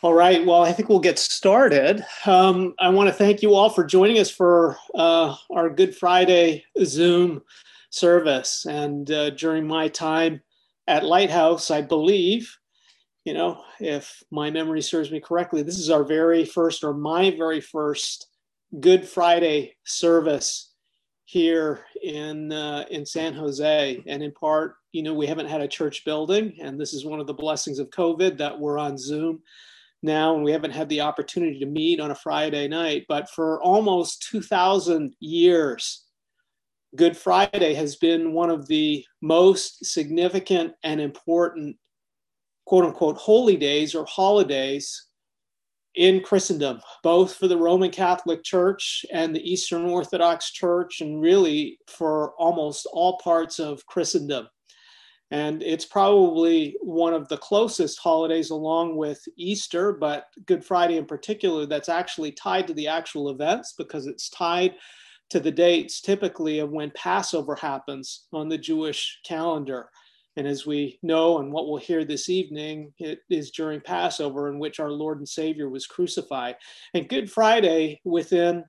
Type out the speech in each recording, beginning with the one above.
All right. Well, I think we'll get started. Um, I want to thank you all for joining us for uh, our Good Friday Zoom service. And uh, during my time at Lighthouse, I believe, you know, if my memory serves me correctly, this is our very first or my very first Good Friday service here in uh, in San Jose. And in part, you know, we haven't had a church building, and this is one of the blessings of COVID that we're on Zoom now and we haven't had the opportunity to meet on a Friday night, but for almost 2,000 years, Good Friday has been one of the most significant and important quote unquote holy days or holidays in Christendom, both for the Roman Catholic Church and the Eastern Orthodox Church, and really for almost all parts of Christendom. And it's probably one of the closest holidays, along with Easter, but Good Friday in particular, that's actually tied to the actual events because it's tied to the dates typically of when Passover happens on the Jewish calendar. And as we know, and what we'll hear this evening, it is during Passover in which our Lord and Savior was crucified. And Good Friday within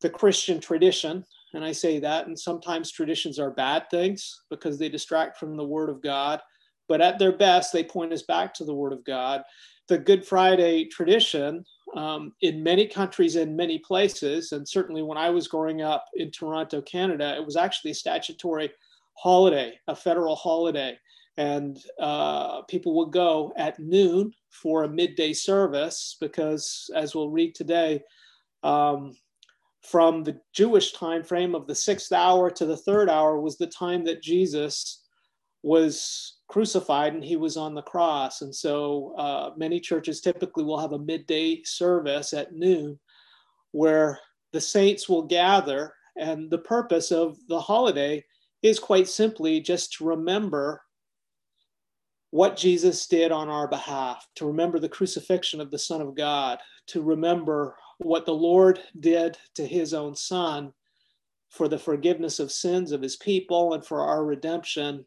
the Christian tradition and I say that, and sometimes traditions are bad things because they distract from the Word of God. But at their best, they point us back to the Word of God. The Good Friday tradition um, in many countries and many places, and certainly when I was growing up in Toronto, Canada, it was actually a statutory holiday, a federal holiday. And uh, people would go at noon for a midday service because, as we'll read today, um, from the Jewish time frame of the sixth hour to the third hour was the time that Jesus was crucified and he was on the cross. And so uh, many churches typically will have a midday service at noon where the saints will gather. And the purpose of the holiday is quite simply just to remember what Jesus did on our behalf, to remember the crucifixion of the Son of God, to remember what the Lord did to his own son for the forgiveness of sins of his people and for our redemption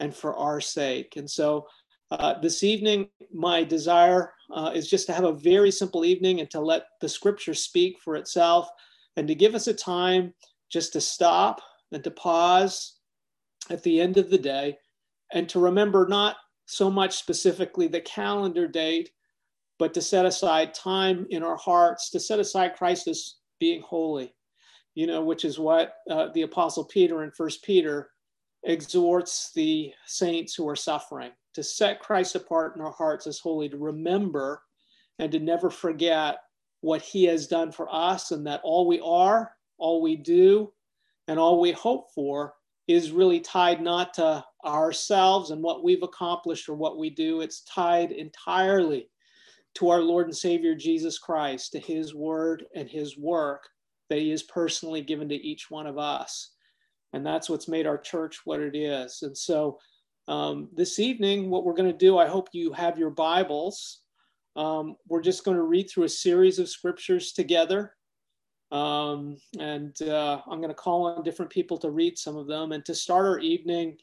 and for our sake. And so uh, this evening, my desire uh, is just to have a very simple evening and to let the scripture speak for itself and to give us a time just to stop and to pause at the end of the day and to remember not so much specifically the calendar date, but to set aside time in our hearts, to set aside Christ as being holy, you know, which is what uh, the Apostle Peter in First Peter exhorts the saints who are suffering to set Christ apart in our hearts as holy, to remember and to never forget what he has done for us, and that all we are, all we do, and all we hope for is really tied not to ourselves and what we've accomplished or what we do. It's tied entirely to our Lord and Savior Jesus Christ, to his word and his work that he has personally given to each one of us. And that's what's made our church what it is. And so um, this evening, what we're going to do, I hope you have your Bibles. Um, we're just going to read through a series of scriptures together. Um, and uh, I'm going to call on different people to read some of them. And to start our evening,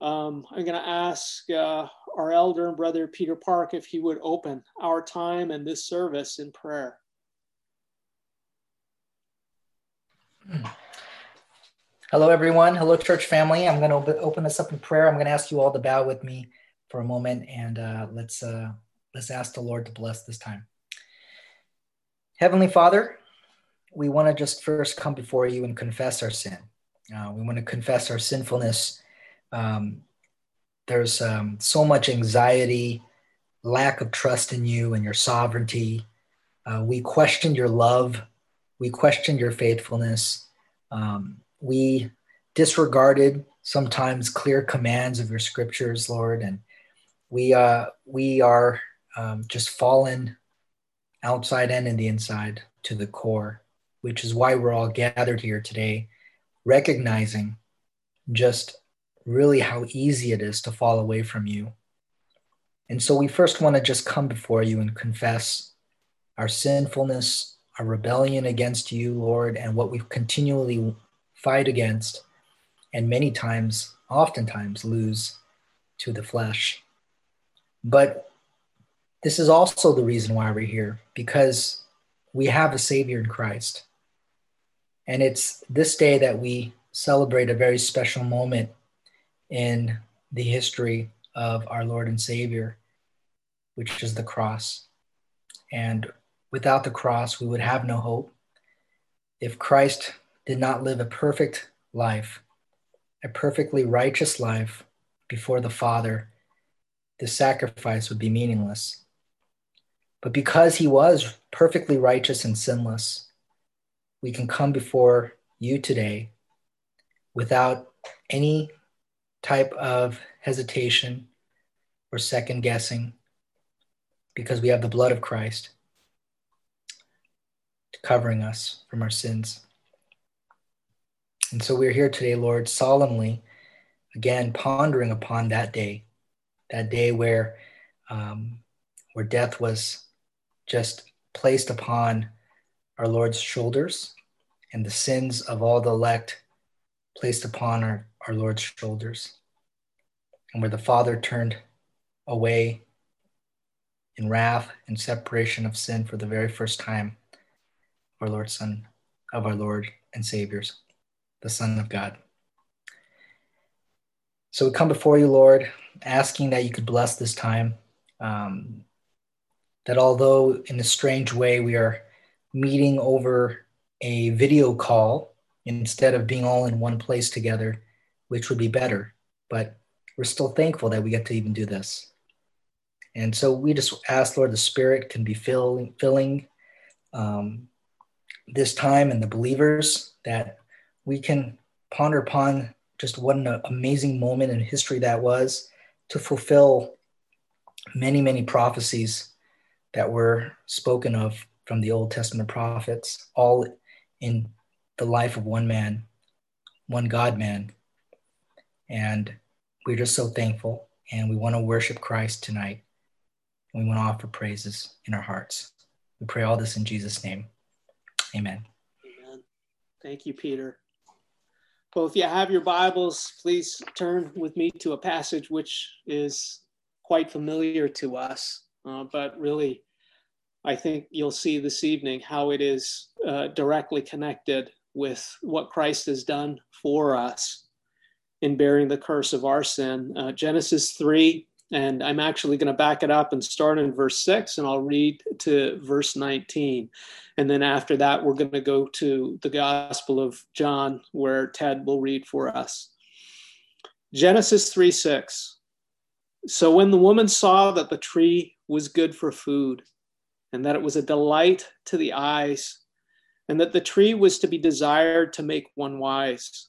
um, I'm going to ask uh, our elder and brother Peter Park if he would open our time and this service in prayer. Hello, everyone. Hello, church family. I'm going to open this up in prayer. I'm going to ask you all to bow with me for a moment, and uh, let's uh, let's ask the Lord to bless this time. Heavenly Father, we want to just first come before you and confess our sin. Uh, we want to confess our sinfulness. Um, there's um, so much anxiety, lack of trust in you and your sovereignty. Uh, we question your love. We question your faithfulness. Um, we disregarded sometimes clear commands of your scriptures, Lord, and we uh, we are um, just fallen outside and in the inside to the core, which is why we're all gathered here today, recognizing just really how easy it is to fall away from you. And so we first want to just come before you and confess our sinfulness, our rebellion against you, Lord, and what we continually fight against, and many times, oftentimes, lose to the flesh. But this is also the reason why we're here, because we have a Savior in Christ. And it's this day that we celebrate a very special moment in the history of our Lord and Savior, which is the cross. And without the cross, we would have no hope. If Christ did not live a perfect life, a perfectly righteous life before the Father, the sacrifice would be meaningless. But because he was perfectly righteous and sinless, we can come before you today without any type of hesitation or second guessing because we have the blood of Christ covering us from our sins. And so we're here today, Lord, solemnly, again, pondering upon that day, that day where, um, where death was just placed upon our Lord's shoulders and the sins of all the elect placed upon our, our Lord's shoulders. And where the Father turned away in wrath and separation of sin for the very first time, our Lord's Son, of our Lord and Saviors, the Son of God. So we come before you, Lord, asking that you could bless this time. Um, that although in a strange way we are meeting over a video call instead of being all in one place together, which would be better. But we're still thankful that we get to even do this. And so we just ask, Lord, the Spirit can be filling, filling um, this time and the believers that we can ponder upon just what an amazing moment in history that was to fulfill many, many prophecies that were spoken of from the Old Testament prophets, all in the life of one man, one God man. And we're just so thankful. And we want to worship Christ tonight. We want to offer praises in our hearts. We pray all this in Jesus' name. Amen. Amen. Thank you, Peter. Well, if you have your Bibles, please turn with me to a passage which is quite familiar to us, uh, but really, I think you'll see this evening how it is uh, directly connected with what Christ has done for us in bearing the curse of our sin. Uh, Genesis 3, and I'm actually going to back it up and start in verse 6, and I'll read to verse 19. And then after that, we're going to go to the Gospel of John, where Ted will read for us. Genesis 3 6. So when the woman saw that the tree was good for food, and that it was a delight to the eyes, and that the tree was to be desired to make one wise,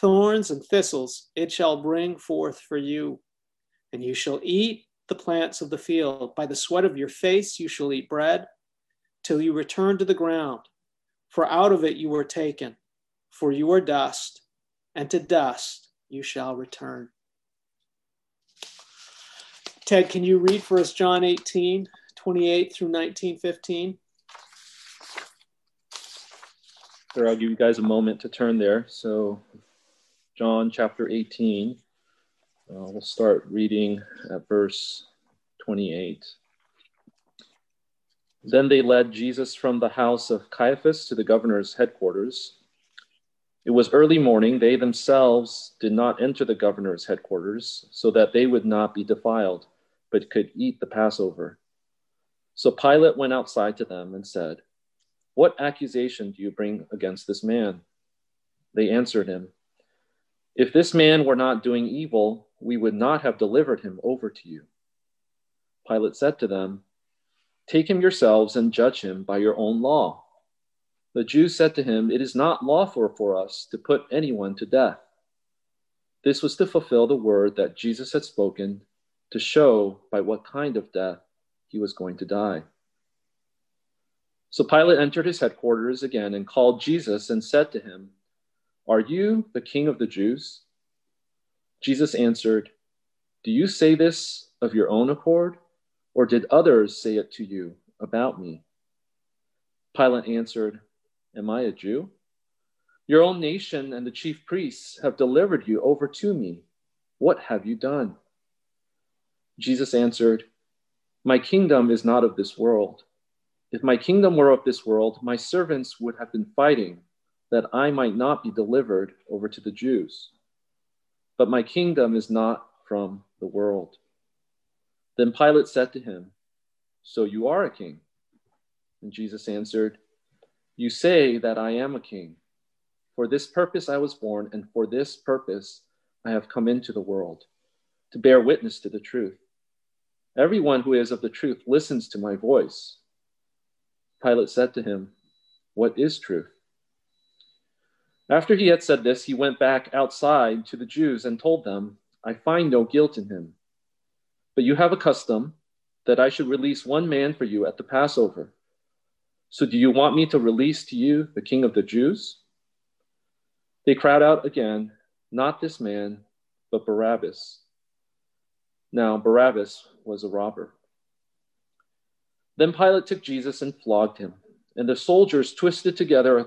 Thorns and thistles it shall bring forth for you. And you shall eat the plants of the field. By the sweat of your face you shall eat bread till you return to the ground. For out of it you were taken, for you are dust, and to dust you shall return. Ted, can you read for us John 18, 28 through 19, 15? Sure, I'll give you guys a moment to turn there. So, John chapter 18, uh, we'll start reading at verse 28. Then they led Jesus from the house of Caiaphas to the governor's headquarters. It was early morning. They themselves did not enter the governor's headquarters so that they would not be defiled, but could eat the Passover. So Pilate went outside to them and said, what accusation do you bring against this man? They answered him, If this man were not doing evil, we would not have delivered him over to you. Pilate said to them, Take him yourselves and judge him by your own law. The Jews said to him, It is not lawful for us to put anyone to death. This was to fulfill the word that Jesus had spoken to show by what kind of death he was going to die. So Pilate entered his headquarters again and called Jesus and said to him, Are you the king of the Jews? Jesus answered, Do you say this of your own accord, or did others say it to you about me? Pilate answered, Am I a Jew? Your own nation and the chief priests have delivered you over to me. What have you done? Jesus answered, My kingdom is not of this world. If my kingdom were of this world, my servants would have been fighting that I might not be delivered over to the Jews. But my kingdom is not from the world. Then Pilate said to him, So you are a king? And Jesus answered, You say that I am a king. For this purpose I was born, and for this purpose I have come into the world, to bear witness to the truth. Everyone who is of the truth listens to my voice. Pilate said to him, What is truth? After he had said this, he went back outside to the Jews and told them, I find no guilt in him. But you have a custom that I should release one man for you at the Passover. So do you want me to release to you the king of the Jews? They cried out again, Not this man, but Barabbas. Now, Barabbas was a robber. Then Pilate took Jesus and flogged him. And the soldiers twisted together a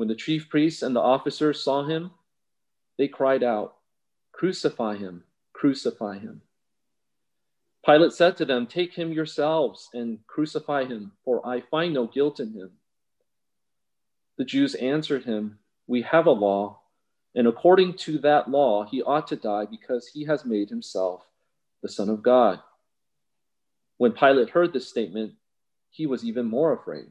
When the chief priests and the officers saw him, they cried out, Crucify him, crucify him. Pilate said to them, Take him yourselves and crucify him, for I find no guilt in him. The Jews answered him, We have a law, and according to that law, he ought to die because he has made himself the Son of God. When Pilate heard this statement, he was even more afraid.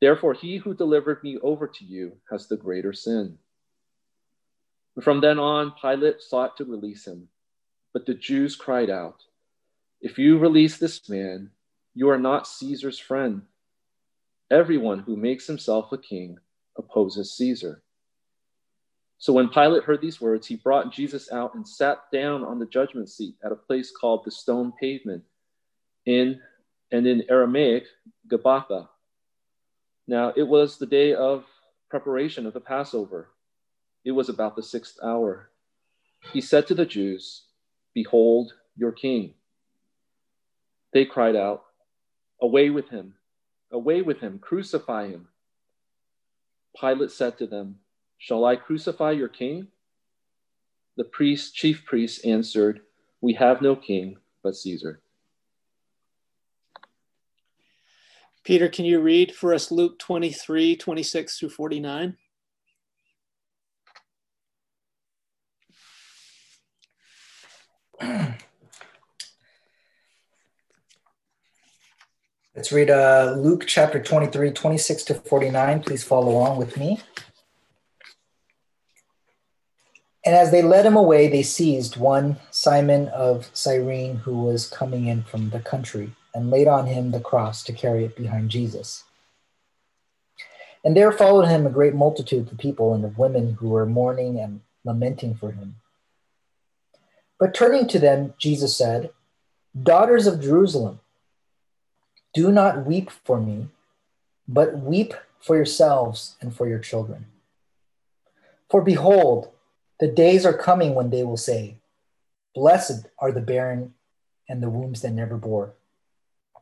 Therefore, he who delivered me over to you has the greater sin. From then on, Pilate sought to release him, but the Jews cried out, If you release this man, you are not Caesar's friend. Everyone who makes himself a king opposes Caesar. So when Pilate heard these words, he brought Jesus out and sat down on the judgment seat at a place called the stone pavement in and in Aramaic, Gabbatha. Now it was the day of preparation of the Passover. It was about the sixth hour. he said to the Jews, Behold your king. They cried out, Away with him! Away with him! Crucify him! Pilate said to them, Shall I crucify your king? The priest, chief priests answered, We have no king but Caesar. Peter, can you read for us Luke 23, 26 through 49? Let's read uh, Luke chapter 23, 26 to 49. Please follow along with me. And as they led him away, they seized one, Simon of Cyrene, who was coming in from the country, and laid on him the cross to carry it behind Jesus. And there followed him a great multitude of people and of women who were mourning and lamenting for him. But turning to them, Jesus said, Daughters of Jerusalem, do not weep for me, but weep for yourselves and for your children. For behold, the days are coming when they will say, Blessed are the barren and the wombs that never bore,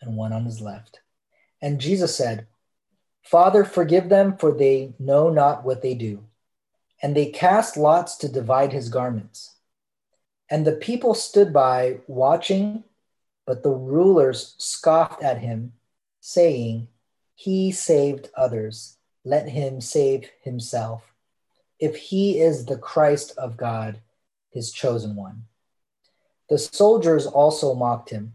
and one on his left. And Jesus said, Father, forgive them, for they know not what they do. And they cast lots to divide his garments. And the people stood by watching, but the rulers scoffed at him saying, He saved others, let him save himself, if he is the Christ of God, his chosen one. The soldiers also mocked him,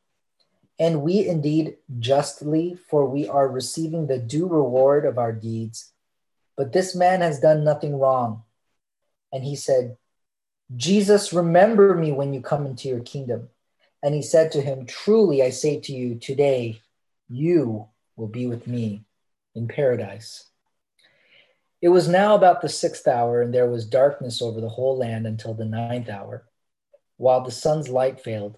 And we indeed justly, for we are receiving the due reward of our deeds. But this man has done nothing wrong. And he said, Jesus, remember me when you come into your kingdom. And he said to him, Truly I say to you, today you will be with me in paradise. It was now about the sixth hour, and there was darkness over the whole land until the ninth hour, while the sun's light failed,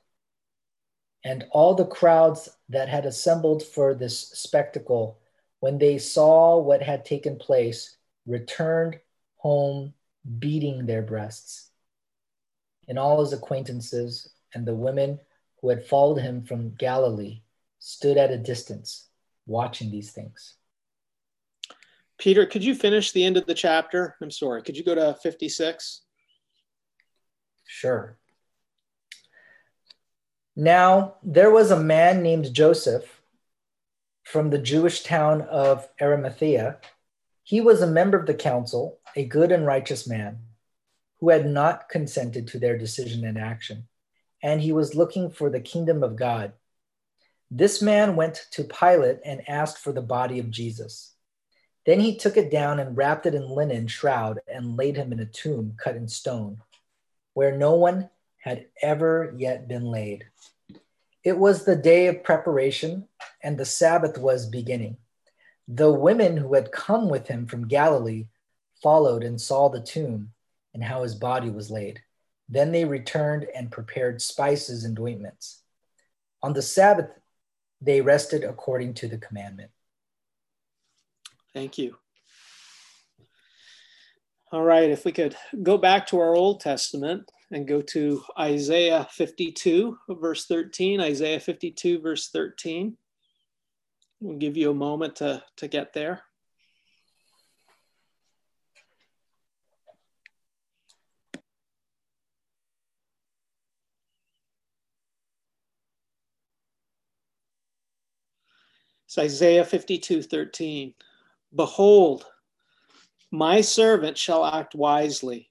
And all the crowds that had assembled for this spectacle, when they saw what had taken place, returned home beating their breasts. And all his acquaintances and the women who had followed him from Galilee stood at a distance watching these things. Peter, could you finish the end of the chapter? I'm sorry. Could you go to 56? Sure. Now, there was a man named Joseph from the Jewish town of Arimathea. He was a member of the council, a good and righteous man who had not consented to their decision and action, and he was looking for the kingdom of God. This man went to Pilate and asked for the body of Jesus. Then he took it down and wrapped it in linen shroud and laid him in a tomb cut in stone, where no one had ever yet been laid. It was the day of preparation, and the Sabbath was beginning. The women who had come with him from Galilee followed and saw the tomb and how his body was laid. Then they returned and prepared spices and ointments. On the Sabbath, they rested according to the commandment. Thank you. All right, if we could go back to our Old Testament and go to Isaiah 52, verse 13. Isaiah 52, verse 13. We'll give you a moment to, to get there. It's Isaiah 52, 13. Behold, my servant shall act wisely.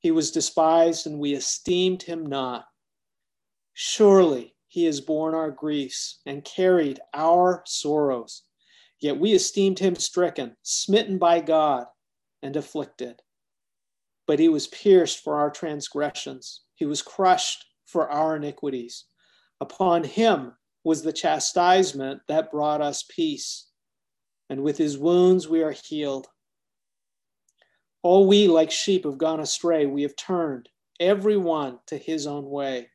He was despised, and we esteemed him not. Surely he has borne our griefs and carried our sorrows. Yet we esteemed him stricken, smitten by God, and afflicted. But he was pierced for our transgressions, he was crushed for our iniquities. Upon him was the chastisement that brought us peace, and with his wounds we are healed. All we, like sheep, have gone astray. We have turned, every one, to his own way.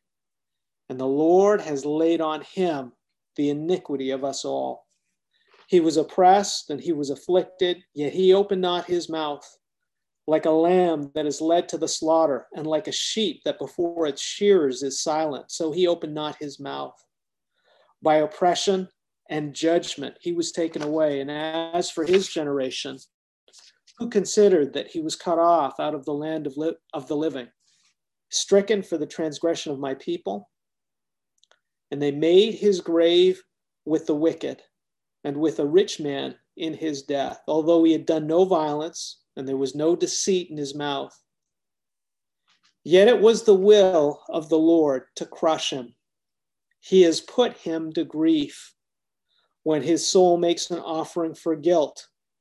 And the Lord has laid on him the iniquity of us all. He was oppressed and he was afflicted, yet he opened not his mouth. Like a lamb that is led to the slaughter, and like a sheep that before its shearers is silent, so he opened not his mouth. By oppression and judgment he was taken away. And as for his generation, who considered that he was cut off out of the land of, li- of the living, stricken for the transgression of my people. And they made his grave with the wicked and with a rich man in his death, although he had done no violence and there was no deceit in his mouth. Yet it was the will of the Lord to crush him. He has put him to grief when his soul makes an offering for guilt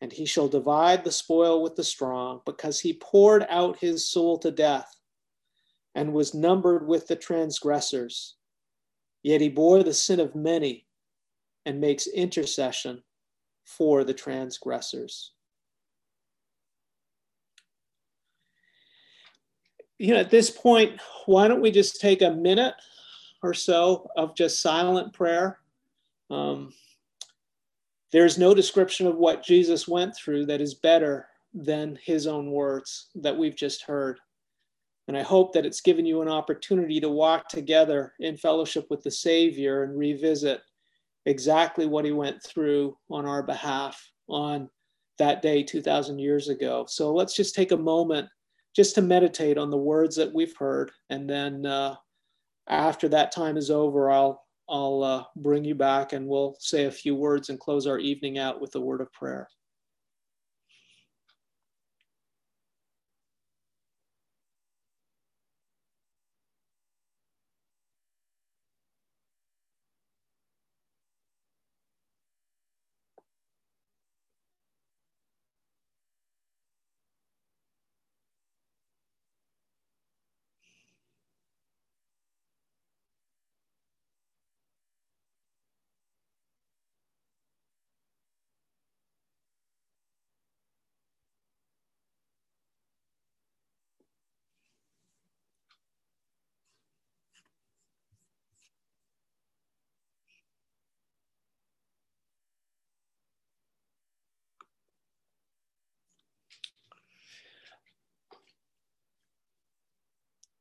and he shall divide the spoil with the strong, because he poured out his soul to death and was numbered with the transgressors. Yet he bore the sin of many and makes intercession for the transgressors. You know, at this point, why don't we just take a minute or so of just silent prayer? Um, there's no description of what Jesus went through that is better than his own words that we've just heard. And I hope that it's given you an opportunity to walk together in fellowship with the Savior and revisit exactly what he went through on our behalf on that day 2,000 years ago. So let's just take a moment just to meditate on the words that we've heard. And then uh, after that time is over, I'll I'll uh, bring you back and we'll say a few words and close our evening out with a word of prayer.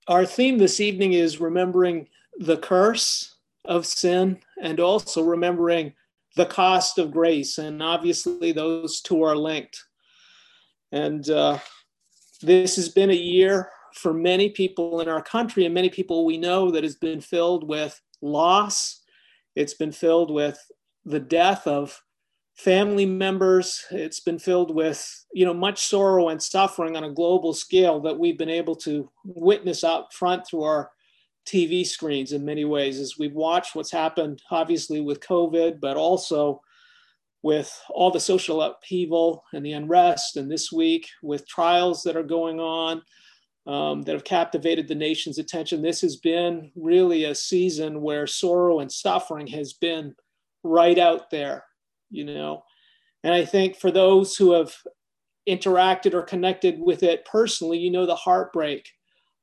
Our theme this evening is remembering the curse of sin and also remembering the cost of grace. And obviously, those two are linked. And uh, this has been a year for many people in our country and many people we know that has been filled with loss. It's been filled with the death of family members. It's been filled with, you know, much sorrow and suffering on a global scale that we've been able to witness out front through our TV screens in many ways as we've watched what's happened, obviously with COVID, but also with all the social upheaval and the unrest, and this week with trials that are going on um, that have captivated the nation's attention. This has been really a season where sorrow and suffering has been right out there, you know. And I think for those who have interacted or connected with it personally, you know the heartbreak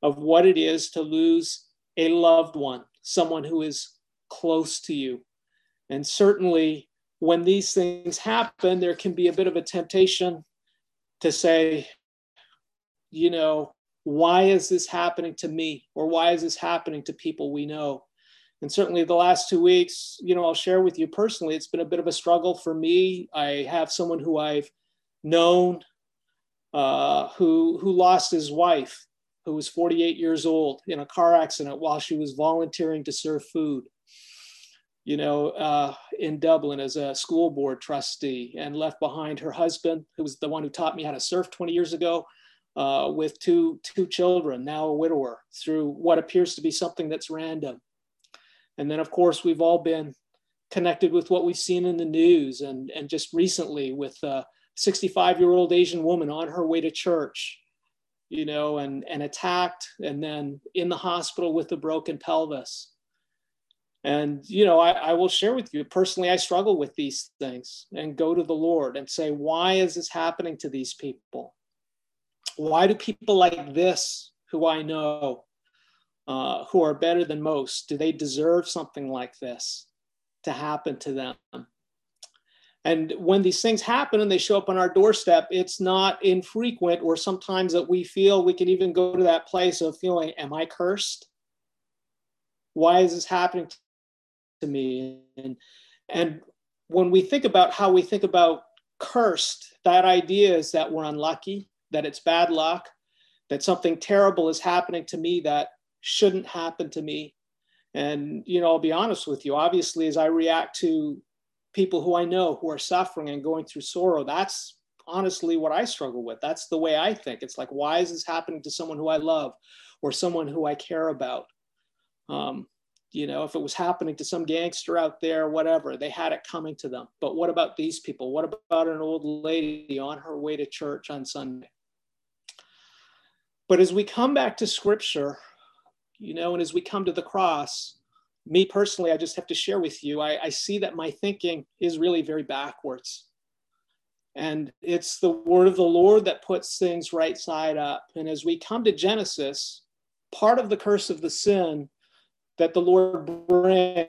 of what it is to lose a loved one, someone who is close to you. And certainly, when these things happen, there can be a bit of a temptation to say, you know, why is this happening to me? Or why is this happening to people we know? And certainly the last two weeks, you know, I'll share with you personally, it's been a bit of a struggle for me. I have someone who I've known uh, who, who lost his wife who was 48 years old in a car accident while she was volunteering to serve food, you know, uh, in Dublin as a school board trustee, and left behind her husband, who was the one who taught me how to surf 20 years ago, uh, with two two children, now a widower, through what appears to be something that's random. And then, of course, we've all been connected with what we've seen in the news, and and just recently with a 65 year old Asian woman on her way to church you know, and, and attacked and then in the hospital with a broken pelvis. And, you know, I, I, will share with you personally, I struggle with these things and go to the Lord and say, why is this happening to these people? Why do people like this, who I know, uh, who are better than most, do they deserve something like this to happen to them? And when these things happen and they show up on our doorstep, it's not infrequent or sometimes that we feel we can even go to that place of feeling, Am I cursed? Why is this happening to me? And, and when we think about how we think about cursed, that idea is that we're unlucky, that it's bad luck, that something terrible is happening to me that shouldn't happen to me. And, you know, I'll be honest with you, obviously, as I react to people who I know who are suffering and going through sorrow. That's honestly what I struggle with. That's the way I think. It's like, why is this happening to someone who I love or someone who I care about? Um, you know, if it was happening to some gangster out there, whatever, they had it coming to them. But what about these people? What about an old lady on her way to church on Sunday? But as we come back to scripture, you know, and as we come to the cross, me personally, I just have to share with you, I, I see that my thinking is really very backwards. And it's the word of the Lord that puts things right side up. And as we come to Genesis, part of the curse of the sin that the Lord brings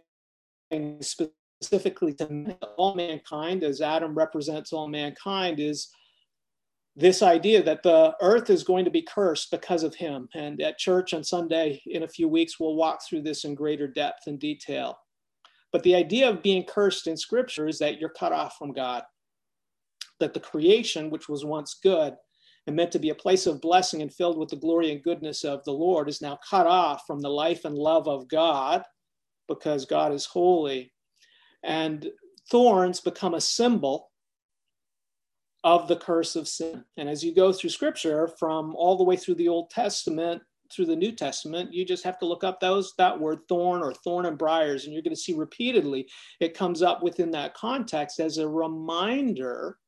specifically to all mankind, as Adam represents all mankind, is this idea that the earth is going to be cursed because of him. And at church on Sunday in a few weeks, we'll walk through this in greater depth and detail. But the idea of being cursed in scripture is that you're cut off from God, that the creation, which was once good and meant to be a place of blessing and filled with the glory and goodness of the Lord, is now cut off from the life and love of God because God is holy. And thorns become a symbol of the curse of sin. And as you go through scripture from all the way through the Old Testament through the New Testament, you just have to look up those that word thorn or thorn and briars, and you're going to see repeatedly it comes up within that context as a reminder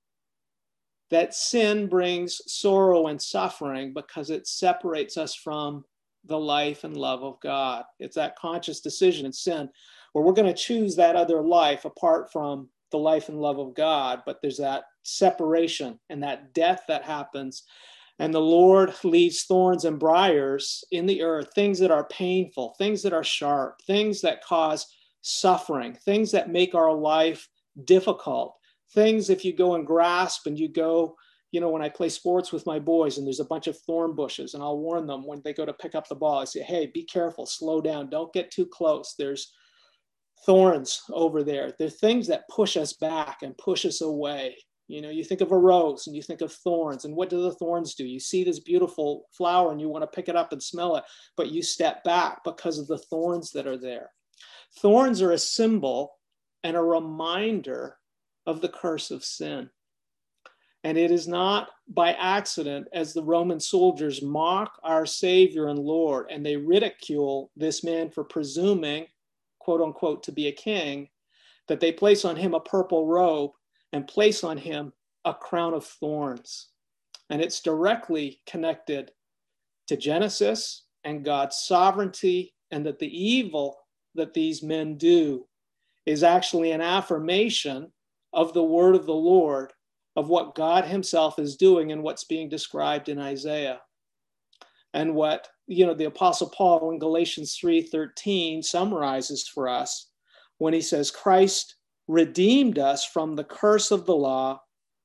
that sin brings sorrow and suffering because it separates us from the life and love of God. It's that conscious decision in sin where we're going to choose that other life apart from the life and love of God, but there's that separation and that death that happens. And the Lord leaves thorns and briars in the earth, things that are painful, things that are sharp, things that cause suffering, things that make our life difficult, things if you go and grasp and you go you know, when I play sports with my boys and there's a bunch of thorn bushes, and I'll warn them when they go to pick up the ball. I say, hey, be careful, slow down, don't get too close. There's thorns over there. They're things that push us back and push us away. You know, you think of a rose and you think of thorns, and what do the thorns do? You see this beautiful flower and you want to pick it up and smell it, but you step back because of the thorns that are there. Thorns are a symbol and a reminder of the curse of sin. And it is not by accident as the Roman soldiers mock our Savior and Lord and they ridicule this man for presuming, quote unquote, to be a king, that they place on him a purple robe and place on him a crown of thorns. And it's directly connected to Genesis and God's sovereignty, and that the evil that these men do is actually an affirmation of the word of the Lord of what God himself is doing and what's being described in Isaiah. And what, you know, the apostle Paul in Galatians 3:13 summarizes for us when he says Christ redeemed us from the curse of the law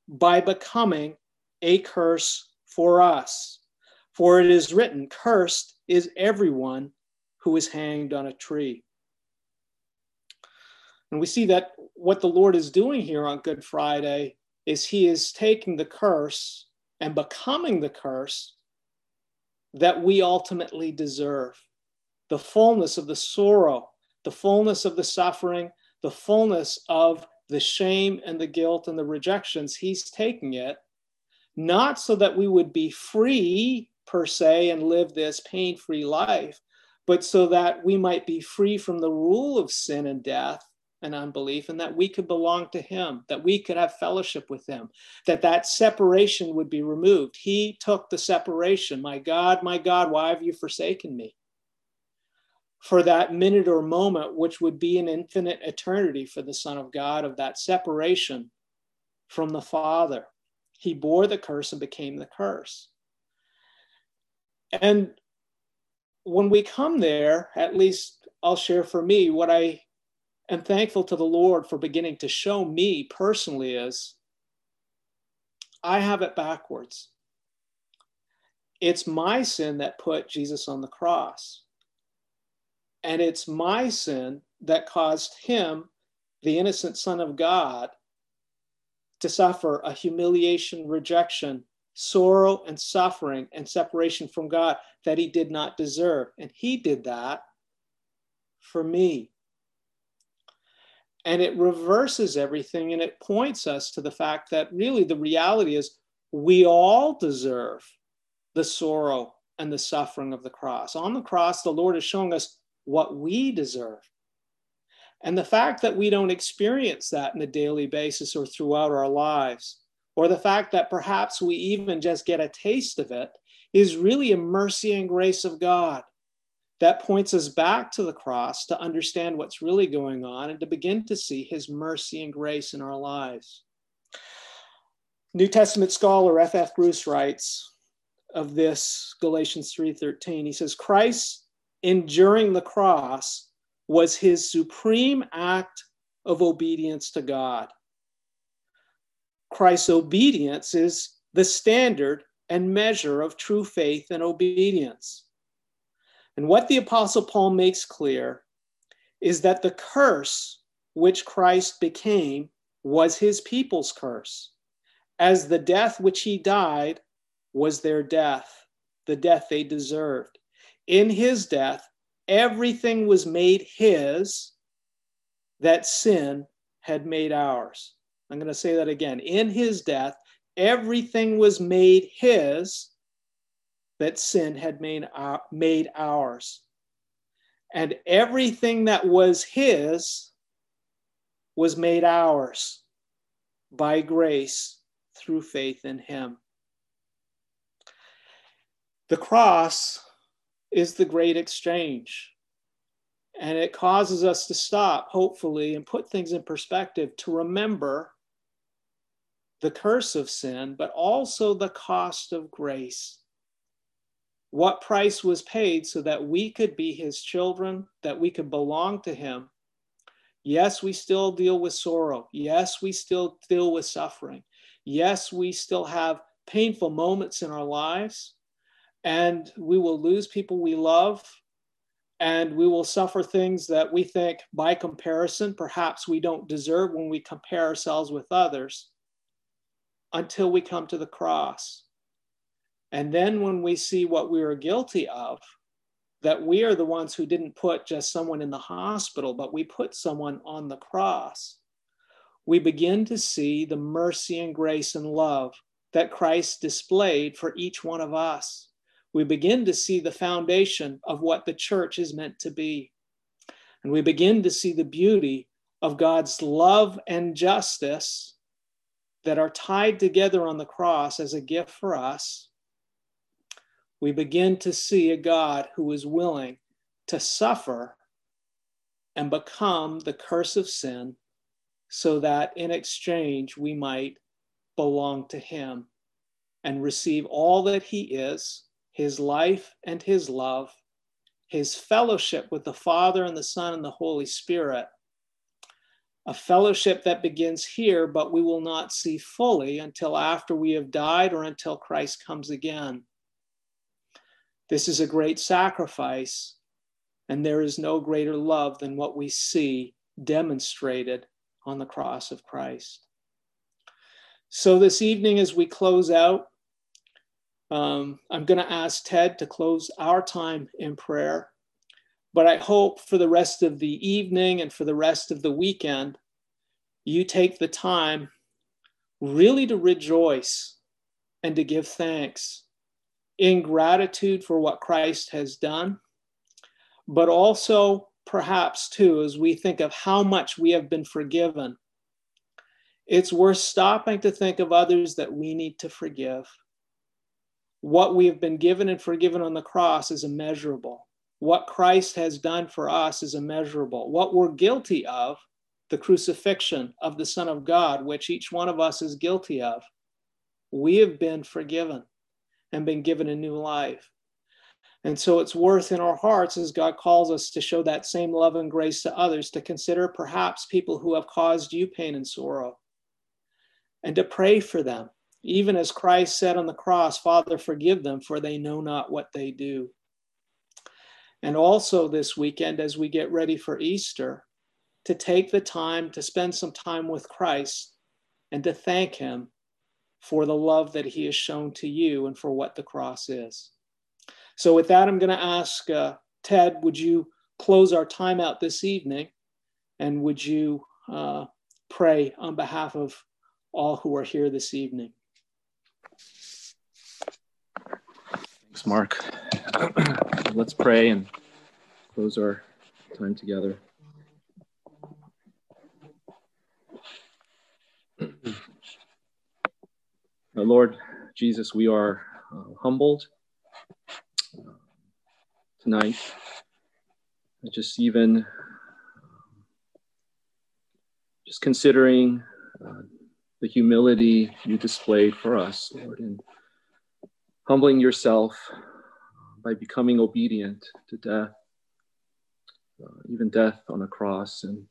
by becoming a curse for us. For it is written, cursed is everyone who is hanged on a tree. And we see that what the Lord is doing here on Good Friday is he is taking the curse and becoming the curse that we ultimately deserve. The fullness of the sorrow, the fullness of the suffering, the fullness of the shame and the guilt and the rejections, he's taking it not so that we would be free per se and live this pain free life, but so that we might be free from the rule of sin and death and unbelief and that we could belong to him that we could have fellowship with him that that separation would be removed. He took the separation. My god my god why have you forsaken me for that minute or moment which would be an infinite eternity for the son of god of that separation from the father he bore the curse and became the curse and when we come there at least i'll share for me what i am thankful to the Lord for beginning to show me personally is I have it backwards. It's my sin that put Jesus on the cross. And it's my sin that caused him, the innocent Son of God, to suffer a humiliation, rejection, sorrow, and suffering and separation from God that he did not deserve. And he did that for me and it reverses everything and it points us to the fact that really the reality is we all deserve the sorrow and the suffering of the cross. On the cross, the Lord is showing us what we deserve. And the fact that we don't experience that on a daily basis or throughout our lives, or the fact that perhaps we even just get a taste of it, is really a mercy and grace of God that points us back to the cross to understand what's really going on and to begin to see his mercy and grace in our lives. New Testament scholar F. F. Bruce writes of this Galatians 3:13. He says Christ enduring the cross was his supreme act of obedience to God. Christ's obedience is the standard and measure of true faith and obedience. And what the Apostle Paul makes clear is that the curse which Christ became was his people's curse, as the death which he died was their death, the death they deserved. In his death, everything was made his that sin had made ours. I'm going to say that again. In his death, everything was made his that sin had made, our, made ours. And everything that was his was made ours by grace through faith in him. The cross is the great exchange. And it causes us to stop, hopefully, and put things in perspective to remember the curse of sin, but also the cost of grace what price was paid so that we could be his children, that we could belong to him. Yes, we still deal with sorrow. Yes, we still deal with suffering. Yes, we still have painful moments in our lives, and we will lose people we love, and we will suffer things that we think, by comparison, perhaps we don't deserve when we compare ourselves with others until we come to the cross. And then when we see what we are guilty of, that we are the ones who didn't put just someone in the hospital, but we put someone on the cross, we begin to see the mercy and grace and love that Christ displayed for each one of us. We begin to see the foundation of what the church is meant to be. And we begin to see the beauty of God's love and justice that are tied together on the cross as a gift for us. We begin to see a God who is willing to suffer and become the curse of sin so that in exchange we might belong to Him and receive all that He is His life and His love, His fellowship with the Father and the Son and the Holy Spirit. A fellowship that begins here, but we will not see fully until after we have died or until Christ comes again. This is a great sacrifice, and there is no greater love than what we see demonstrated on the cross of Christ. So, this evening, as we close out, um, I'm going to ask Ted to close our time in prayer. But I hope for the rest of the evening and for the rest of the weekend, you take the time really to rejoice and to give thanks in gratitude for what Christ has done, but also perhaps too, as we think of how much we have been forgiven, it's worth stopping to think of others that we need to forgive. What we have been given and forgiven on the cross is immeasurable. What Christ has done for us is immeasurable. What we're guilty of, the crucifixion of the Son of God, which each one of us is guilty of, we have been forgiven and been given a new life. And so it's worth in our hearts as God calls us to show that same love and grace to others, to consider perhaps people who have caused you pain and sorrow, and to pray for them. Even as Christ said on the cross, Father, forgive them, for they know not what they do. And also this weekend, as we get ready for Easter, to take the time to spend some time with Christ and to thank Him for the love that He has shown to you and for what the cross is. So, with that, I'm going to ask uh, Ted, would you close our time out this evening? And would you uh, pray on behalf of all who are here this evening? Thanks, Mark. Let's pray and close our time together. Lord Jesus, we are uh, humbled tonight. Just even just considering uh, the humility you displayed for us, Lord, and humbling yourself by becoming obedient to death, uh, even death on a cross. And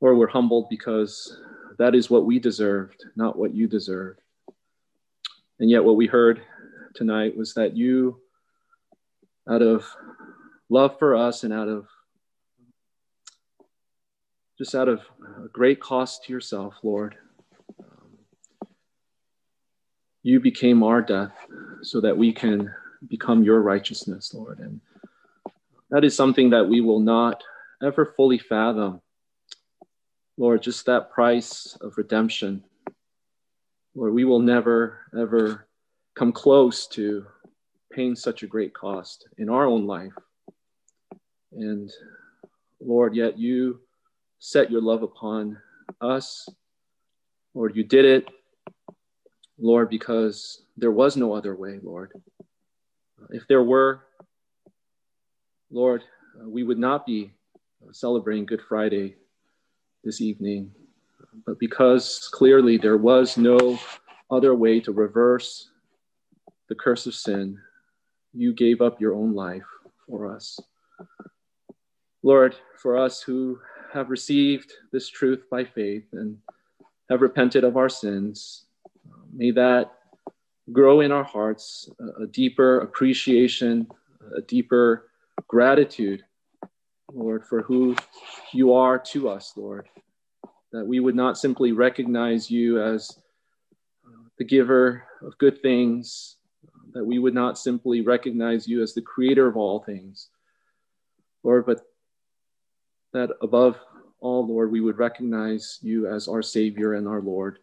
Lord, we're humbled because that is what we deserved, not what you deserved. And yet, what we heard tonight was that you out of love for us and out of just out of a great cost to yourself, Lord. Um, you became our death so that we can become your righteousness, Lord. And that is something that we will not ever fully fathom. Lord, just that price of redemption. Lord, we will never, ever come close to paying such a great cost in our own life. And Lord, yet you set your love upon us. Lord, you did it, Lord, because there was no other way, Lord. If there were, Lord, uh, we would not be celebrating Good Friday this evening. But because clearly there was no other way to reverse the curse of sin, you gave up your own life for us. Lord, for us who have received this truth by faith and have repented of our sins, may that grow in our hearts a, deeper appreciation, a deeper gratitude, Lord, for who you are to us, Lord. That we would not simply recognize you as uh, the giver of good things, that we would not simply recognize you as the creator of all things, Lord, but that above all, Lord, we would recognize you as our Savior and our Lord.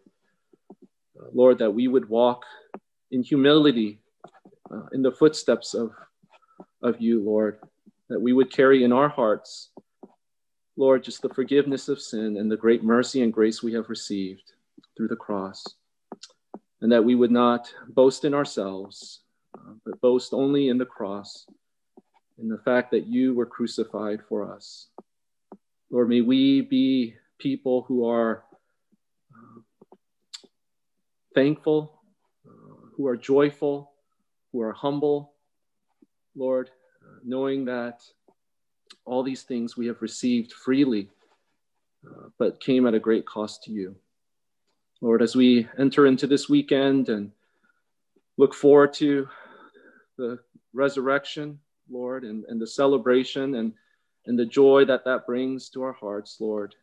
Uh, Lord, that we would walk in humility uh, in the footsteps of, of you, Lord, that we would carry in our hearts, Lord, just the forgiveness of sin and the great mercy and grace we have received through the cross and that we would not boast in ourselves, uh, but boast only in the cross, in the fact that you were crucified for us. Lord, may we be people who are uh, thankful, uh, who are joyful, who are humble, Lord, uh, knowing that all these things we have received freely, but came at a great cost to you. Lord, as we enter into this weekend and look forward to the resurrection, Lord, and, and the celebration and, and the joy that that brings to our hearts, Lord,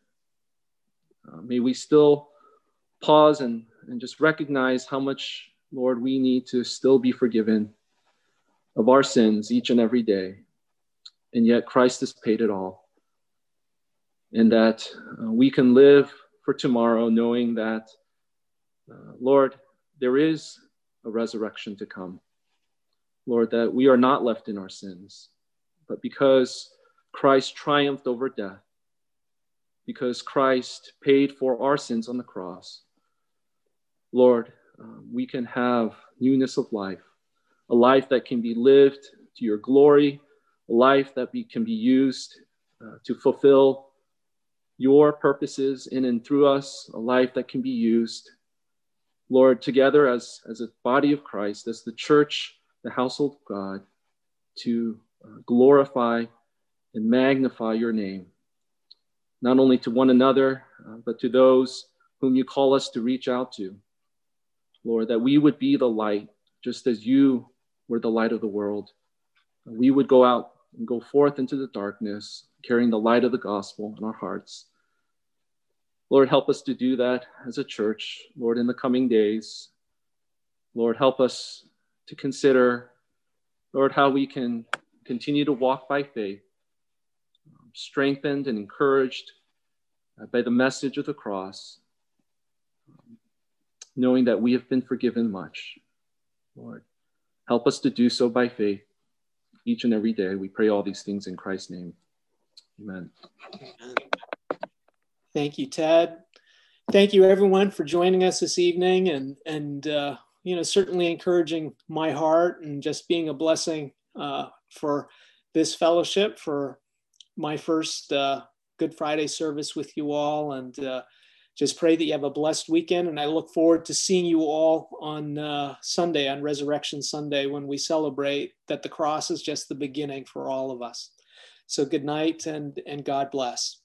uh, may we still pause and, and just recognize how much, Lord, we need to still be forgiven of our sins each and every day. And yet Christ has paid it all. And that uh, we can live for tomorrow knowing that uh, Lord, there is a resurrection to come. Lord, that we are not left in our sins, but because Christ triumphed over death, because Christ paid for our sins on the cross, Lord, uh, we can have newness of life, a life that can be lived to your glory, a life that can be used uh, to fulfill your purposes in and through us, a life that can be used Lord, together as, as a body of Christ, as the church, the household of God, to uh, glorify and magnify your name, not only to one another, uh, but to those whom you call us to reach out to. Lord, that we would be the light, just as you were the light of the world. We would go out and go forth into the darkness, carrying the light of the gospel in our hearts. Lord, help us to do that as a church, Lord, in the coming days. Lord, help us to consider, Lord, how we can continue to walk by faith, strengthened and encouraged by the message of the cross, knowing that we have been forgiven much. Lord, help us to do so by faith each and every day. We pray all these things in Christ's name. Amen. Amen. Thank you, Ted. Thank you, everyone, for joining us this evening and, and uh, you know, certainly encouraging my heart and just being a blessing uh, for this fellowship, for my first uh, Good Friday service with you all. And uh, just pray that you have a blessed weekend. And I look forward to seeing you all on uh, Sunday, on Resurrection Sunday, when we celebrate that the cross is just the beginning for all of us. So good night and, and God bless.